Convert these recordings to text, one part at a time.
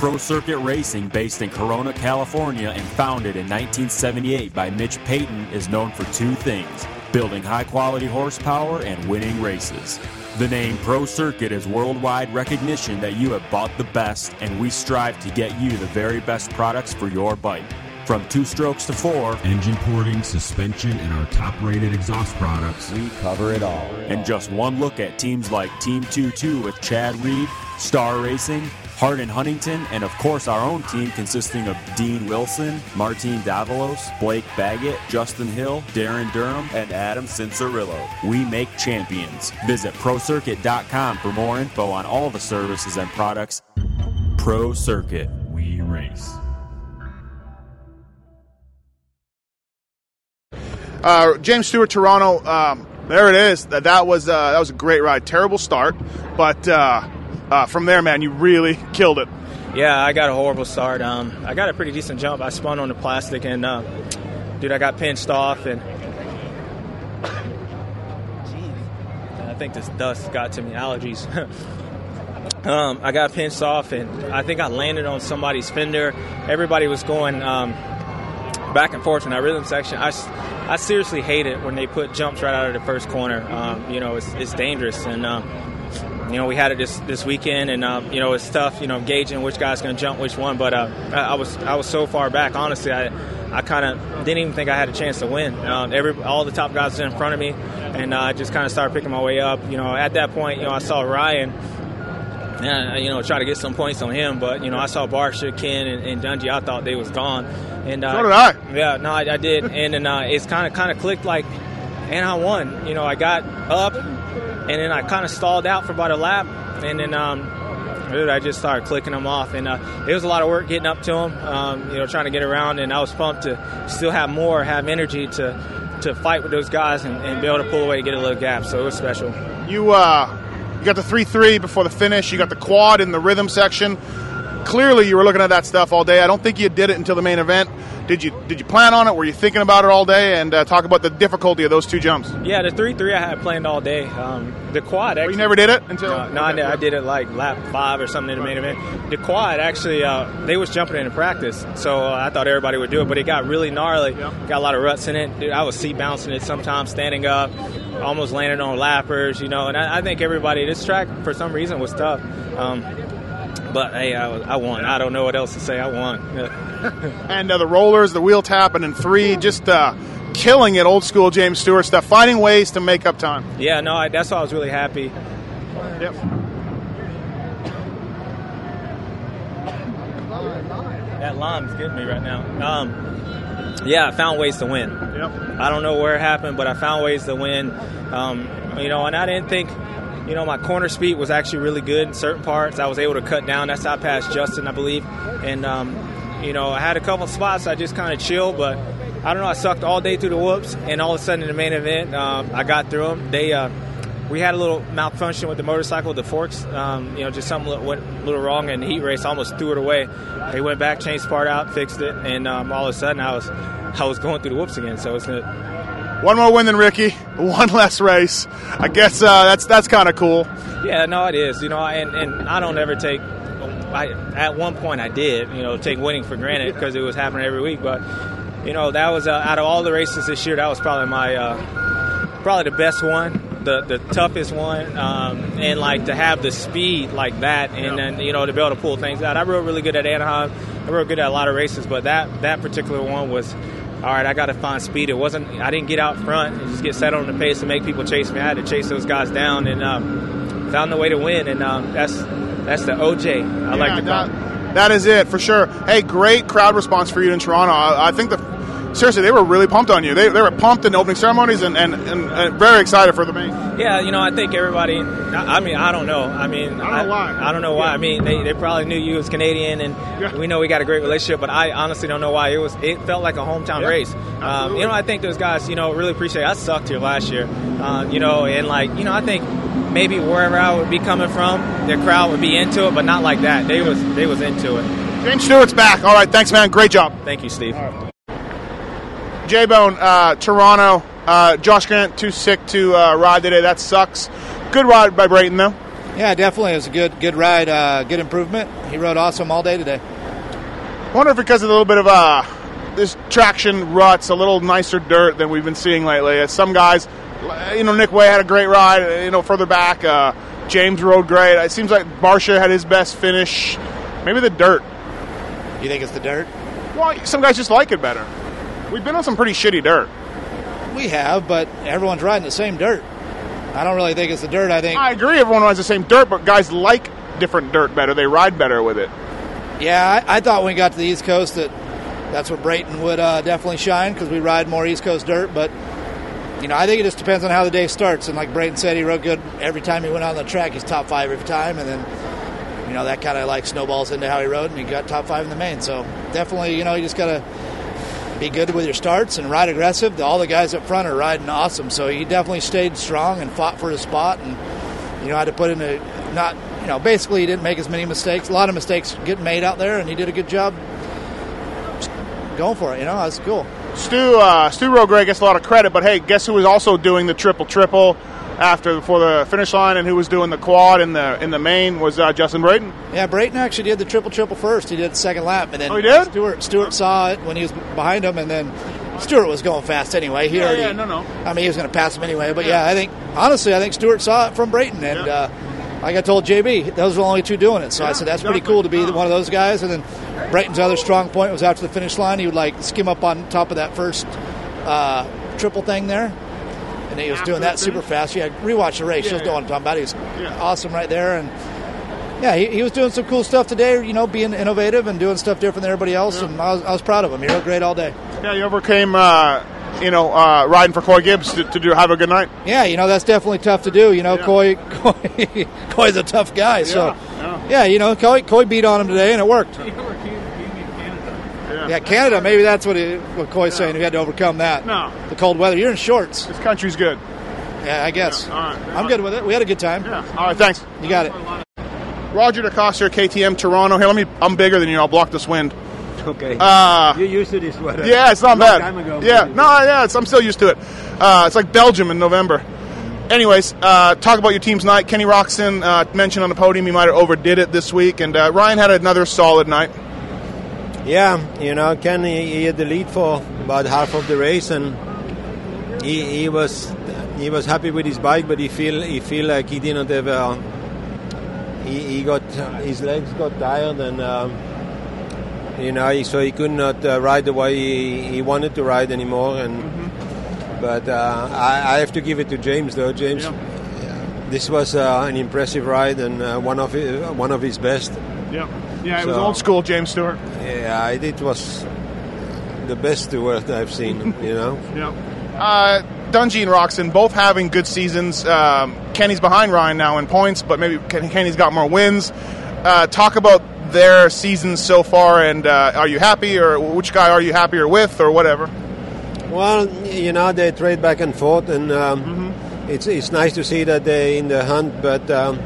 Pro Circuit Racing, based in Corona, California, and founded in 1978 by Mitch Payton, is known for two things building high quality horsepower and winning races. The name Pro Circuit is worldwide recognition that you have bought the best, and we strive to get you the very best products for your bike. From two strokes to four, engine porting, suspension, and our top rated exhaust products, we cover it all. And just one look at teams like Team 2 2 with Chad Reed, Star Racing, Hart and Huntington, and of course our own team consisting of Dean Wilson, Martin Davalos, Blake Baggett, Justin Hill, Darryn Durham, and Adam Cianciarulo. We make champions. Visit ProCircuit.com for more info on all the services and products. Pro Circuit. We race. Uh, James Stewart, Toronto. Um, there it is. That, that was uh, that was a great ride. Terrible start, but uh, uh, from there, man, you really killed it. Yeah, I got a horrible start. Um, I got a pretty decent jump. I spun on the plastic, and uh, dude, I got pinched off, and I think this dust got to me. Allergies. um, I got pinched off, and I think I landed on somebody's fender. Everybody was going um, back and forth in that rhythm section. I, I seriously hate it when they put jumps right out of the first corner. Um, you know, it's, it's dangerous, and um, you know, we had it this this weekend, and um, you know, it's tough. You know, gauging which guy's going to jump which one. But uh, I, was I was so far back. Honestly, I I kind of didn't even think I had a chance to win. Um, every all the top guys were in front of me, and uh, I just kind of started picking my way up. You know, at that point, you know, I saw Ryan. And, you know, try to get some points on him, but you know, I saw Barcia, Ken, and, and Dungey. I thought they was gone, and uh, so did I. Yeah, no, I, I did, and then uh, it's kind of kind of clicked like, and I won. You know, I got up, and then I kind of stalled out for about a lap, and then um, dude, I just started clicking them off, and uh, it was a lot of work getting up to them, um, you know, trying to get around, and I was pumped to still have more, have energy to to fight with those guys and, and be able to pull away, to get a little gap. So it was special. You uh, you got the three three before the finish. You got the quad in the rhythm section. Clearly, you were looking at that stuff all day. I don't think you did it until the main event. Did you did you plan on it? Were you thinking about it all day? And uh, talk about the difficulty of those two jumps. Yeah, the three three I had planned all day. Um, the quad. Actually, you never did it until. No, no okay. I, did, I, did, it like lap five or something in the main event. The quad actually, uh, they was jumping into practice, so uh, I thought everybody would do it, but it got really gnarly. Yeah. Got a lot of ruts in it. Dude, I was seat bouncing it sometimes, standing up, almost landing on lappers, you know. And I, I think everybody this track for some reason was tough. Um, but hey, I, I, won. I don't know what else to say. I won. and uh, the rollers, the wheel tapping, and three, just uh, killing it, old school James Stewart stuff, finding ways to make up time. Yeah, no, I, that's why I was really happy. Yep. That lime's getting me right now. Um, yeah, I found ways to win. Yep. I don't know where it happened, but I found ways to win. Um, you know, and I didn't think you know, my corner speed was actually really good in certain parts. I was able to cut down. That's how I passed Justin, I believe. And, um, you know, I had a couple spots I just kind of chilled, but I don't know. I sucked all day through the whoops, and all of a sudden in the main event, um, I got through them. They, uh, we had a little malfunction with the motorcycle, the forks. Um, you know, just something went a little wrong in the heat race. almost threw it away. They went back, changed part out, fixed it, and um, all of a sudden I was I was going through the whoops again. So it's. One more win than Ricky, one less race. I guess uh, that's that's kind of cool. Yeah, no, it is. You know, and, and I don't ever take. I, at one point, I did, you know, take winning for granted because it was happening every week. But you know, that was uh, out of all the races this year, that was probably my uh, probably the best one, the the toughest one, um, and like to have the speed like that, and then you know to be able to pull things out. I rode really good at Anaheim. I rode good at a lot of races, but that that particular one was all right, I got to find speed. It wasn't, I didn't get out front and just get set on the pace and make people chase me. I had to chase those guys down and um, found the way to win. And um, that's that's the OJ I yeah, like to call. That, that is it for sure. Hey, great crowd response for you in Toronto. I, I think the seriously, they were really pumped on you. They, they were pumped in the opening ceremonies and, and, and, and very excited for the main. Yeah, you know, I think everybody. I mean, I don't know. I mean, I don't know why. I don't know why. Yeah. I mean, they, they probably knew you as Canadian, and yeah. we know we got a great relationship. But I honestly don't know why. It was. It felt like a hometown yeah. race. Um, you know, I think those guys. You know, really appreciate. It. I sucked here last year. Uh, you know, and like you know, I think maybe wherever I would be coming from, the crowd would be into it, but not like that. They was they was into it. James Stewart's back. All right, thanks, man. Great job. Thank you, Steve. J Bone, uh, Toronto. Uh, Josh Grant too sick to uh, ride today. That sucks. Good ride by Brayton though. Yeah, definitely. It was a good good ride, uh, good improvement. He rode awesome all day today. Wonder if because of a little bit of uh, this traction ruts, a little nicer dirt than we've been seeing lately. As some guys, you know, Nick Wey had a great ride. You know, further back, uh, James rode great. It seems like Barcia had his best finish. Maybe the dirt. You think it's the dirt? Well, some guys just like it better. We've been on some pretty shitty dirt. We have, but everyone's riding the same dirt. I don't really think it's the dirt. I think I agree, everyone rides the same dirt, but guys like different dirt better. They ride better with it. Yeah, I, I thought when we got to the East Coast that that's what Brayton would uh, definitely shine because we ride more East Coast dirt. But you know, I think it just depends on how the day starts. And like Brayton said, he rode good every time he went on the track. He's top five every time, and then you know that kind of like snowballs into how he rode, and he got top five in the main. So definitely, you know, you just gotta be good with your starts and ride aggressive. All the guys up front are riding awesome, so he definitely stayed strong and fought for his spot, and you know had to put in a not you know basically he didn't make as many mistakes. A lot of mistakes getting made out there, and he did a good job going for it. You know, that's cool. Stu uh, Stu Rogray gets a lot of credit, but hey, guess who was also doing the triple triple after before the finish line, and who was doing the quad in the in the main was uh, Justin Brayton. Yeah, Brayton actually did the triple triple first. He did the second lap, and then Oh, he did? Stewart Stewart saw it when he was behind him, and then Stewart was going fast anyway. He Yeah, already, yeah, no, no. I mean, he was going to pass him anyway. But yeah. I think honestly, I think Stewart saw it from Brayton, and Yeah. uh, like I told JB, those were the only two doing it. So I said that's pretty cool to be one of those guys. And then Brayton's other strong point was after the finish line, he would like skim up on top of that first uh, triple thing there. And he was doing that super fast. Yeah, rewatch the race. Yeah, You'll know yeah. what I'm talking about. He was Yeah. awesome right there. And yeah, he, he was doing some cool stuff today. You know, being innovative and doing stuff different than everybody else. And I was, I was proud of him. He rode great all day. Yeah, you overcame, uh, you know, uh, riding for Coy Gibbs to, to do have a good night. Yeah, you know that's definitely tough to do. You know, Yeah. Coy, Coy, Coy's a tough guy. So yeah. yeah, you know, Coy, Coy beat on him today, and it worked. Yeah, Canada. Maybe that's what he, what Coy's saying. He had to overcome that. No. the cold weather. You're in shorts. This country's good. Yeah, I guess. all right. I'm good with it. We had a good time. Yeah. All right. Thanks. You got it. Roger De Coster, KTM Toronto. Here, let me. I'm bigger than you. I'll block this wind. Okay. Uh, You're used to this weather. yeah, it's not Long bad. Time ago. Yeah, no, yeah, it's, I'm still used to it. Uh, it's like Belgium in November. Anyways, uh, talk about your team's night. Kenny Roczen uh, mentioned on the podium he might have overdid it this week, and uh, Ryan had another solid night. Yeah, you know, Ken he, he had the lead for about half of the race, and he, he was he was happy with his bike, but he feel he feel like he didn't have. Uh, he, he got his legs got tired, and um, you know, he, so he could not uh, ride the way he, he wanted to ride anymore. And but uh, I, I have to give it to James though. James, this was uh, an impressive ride and uh, one of his, one of his best. Yeah, yeah, it was old school James Stewart. Yeah, it was the best Stewart I've seen. You know. Yeah. Uh, Dungey and Roczen both having good seasons. Um, Kenny's behind Ryan now in points, but maybe Kenny's got more wins. Uh, talk about their seasons so far, and uh, are you happy, or which guy are you happier with, or whatever? Well, you know they trade back and forth, and um, it's it's nice to see that they're in the hunt. But um,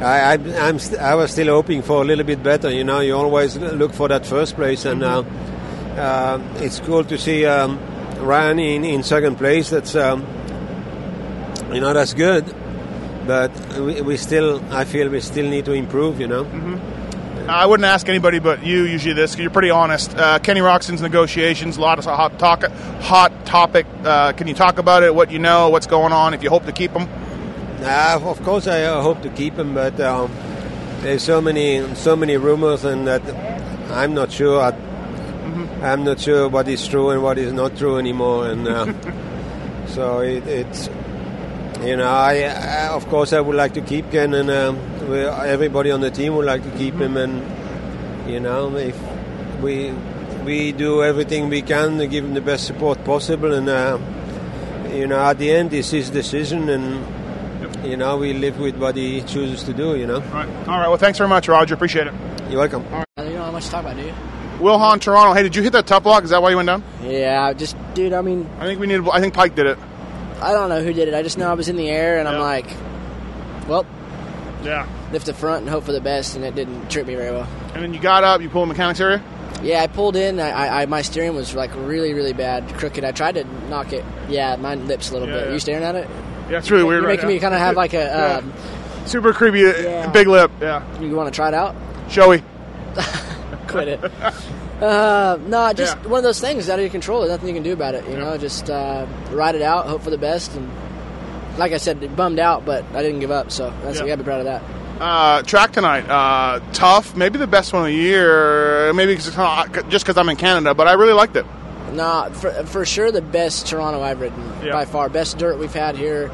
I I, I'm st- I was still hoping for a little bit better. You know, you always look for that first place, and uh, uh, it's cool to see um, Ryan in, in second place. That's um, you know that's good, but we, we still I feel we still need to improve. You know. I wouldn't ask anybody but you usually this 'cause you're pretty honest. Uh, Kenny Roczen's negotiations, a lot of hot talk, hot topic. Uh, can you talk about it? What you know, what's going on? If you hope to keep him, Uh, of course, I uh, hope to keep him, but um, there's so many so many rumors, and that I'm not sure. I, I'm not sure what is true and what is not true anymore, and uh, so it, it's you know, I, I of course I would like to keep Ken, and um, we, everybody on the team would like to keep him, and you know, if we we do everything we can to give him the best support possible, and uh, you know, at the end, it's his decision, and you know, we live with what he chooses to do. You know, all right. All right. Well, thanks very much, Roger. Appreciate it. you're welcome. All right. You don't have much to talk about, do you? Will Hahn, Toronto. Hey, did you hit that top block? Is that why you went down? Yeah, just dude. I mean, I think we need. I think Peick did it. I don't know who did it. I just know I was in the air, and I'm like, well, Yeah. lift the front and hope for the best, and it didn't trip me very well. And then you got up. You pulled in the mechanics area. Yeah, I pulled in. I, I, I my steering was like really, really bad, crooked. I tried to knock it. Yeah, my lips a little Yeah, bit. yeah. Are you staring at it? Yeah, it's really weird. You're right making now. me kind of have like a Yeah. um, Super creepy, uh, Yeah. big lip. Yeah. You want to try it out? Showy. Quit it. Uh, no, just one of those things out of your control. There's nothing you can do about it. You know, just uh, ride it out, hope for the best, and like I said, bummed out, but I didn't give up. So that's Yeah. Gotta be proud of that. Uh, track tonight, uh, tough. Maybe the best one of the year. Maybe 'cause just because I'm in Canada, but I really liked it. Nah, for, for sure the best Toronto I've ridden Yeah. by far. Best dirt we've had here.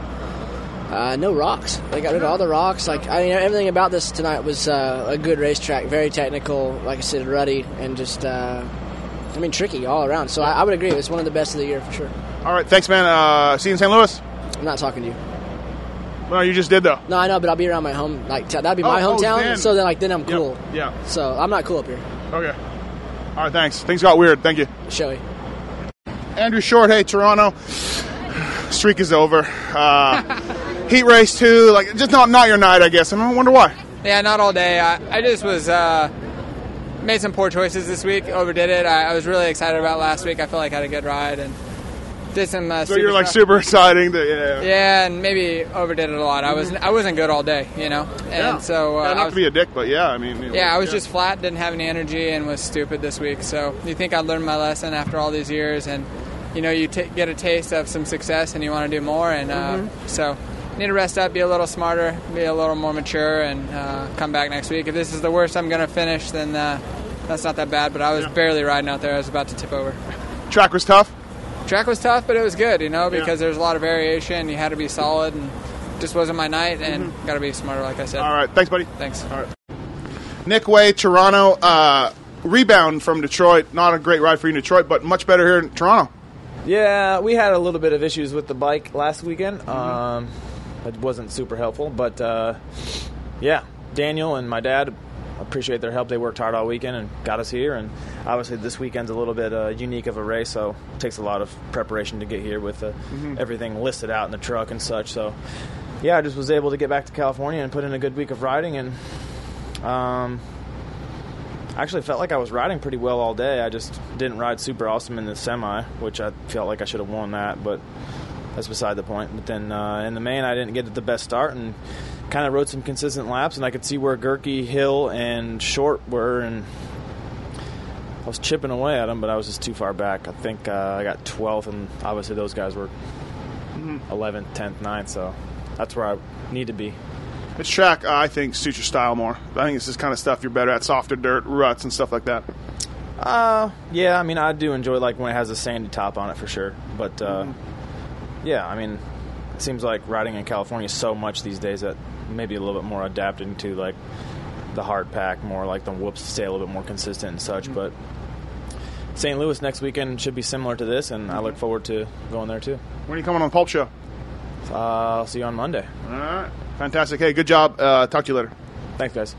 Uh, no rocks. They got rid of all the rocks. Like I mean, everything about this tonight was uh, a good racetrack. Very technical, like I said, ruddy and just. Uh, I mean, tricky all around. So I, I would agree. It's one of the best of the year for sure. All right, thanks, man. Uh, see you in St. Louis. I'm not talking to you. No, you just did though. No, I know, but I'll be around my home. Like t- that'd be my Oh, oh, hometown. then. so then, like, then I'm cool. Yeah. So I'm not cool up here. Okay. All right, thanks. Things got weird. Thank you. Showy. Andrew Short, hey Toronto. Streak is over. Uh, heat race too. Like just not not your night, I guess. And I wonder why. Yeah, not all day. I, I just was uh, made some poor choices this week. Overdid it. I, I was really excited about last week. I felt like I had a good ride and did some. Uh, So you're like stuff. super exciting. Yeah. Yeah, and maybe overdid it a lot. I was I wasn't good all day, you know, and Yeah. so uh, Yeah, I not was, to be a dick, but yeah, I mean. yeah, I was just flat, didn't have any energy, and was stupid this week. So you think I learned my lesson after all these years, and you know you t- get a taste of some success, and you want to do more, and uh, so need to rest up, be a little smarter, be a little more mature, and uh, come back next week. If this is the worst I'm going to finish, then uh, that's not that bad. But I was barely riding out there; I was about to tip over. Track was tough. Track was tough, but it was good, you know, because there's a lot of variation. You had to be solid, and just wasn't my night, and got to be smarter, like I said. All right, thanks, buddy. Thanks. All right. Nick Wey, Toronto. Uh, rebound from Detroit. Not a great ride for you in Detroit, but much better here in Toronto. Yeah, we had a little bit of issues with the bike last weekend. Um, it wasn't super helpful, but uh, yeah, Daniel and my dad appreciate their help. They worked hard all weekend and got us here. And obviously, this weekend's a little bit uh, unique of a race, so it takes a lot of preparation to get here with uh, everything listed out in the truck and such. So yeah, I just was able to get back to California and put in a good week of riding and. Um, actually felt like I was riding pretty well all day. I just didn't ride super awesome in the semi, which I felt like I should have won that, but that's beside the point. But then uh, in the main, I didn't get the best start and kind of rode some consistent laps, and I could see where Gerke, Hill, and Short were, and I was chipping away at them, but I was just too far back. I think uh, I got 12th, and obviously those guys were 11th, 10th, 9th, so that's where I need to be. This track, uh, I think, suits your style more. I think it's this kind of stuff you're better at, softer dirt, ruts, and stuff like that. Uh, yeah, I mean, I do enjoy like when it has a sandy top on it for sure. But uh, yeah, I mean, it seems like riding in California so much these days that maybe a little bit more adapted to like the hard pack, more like the whoops stay a little bit more consistent and such. But St. Louis next weekend should be similar to this, and I look forward to going there too. When are you coming on the Pulp Show? Uh, I'll see you on Monday. All right. Fantastic. Hey, good job. Uh, talk to you later. Thanks, guys.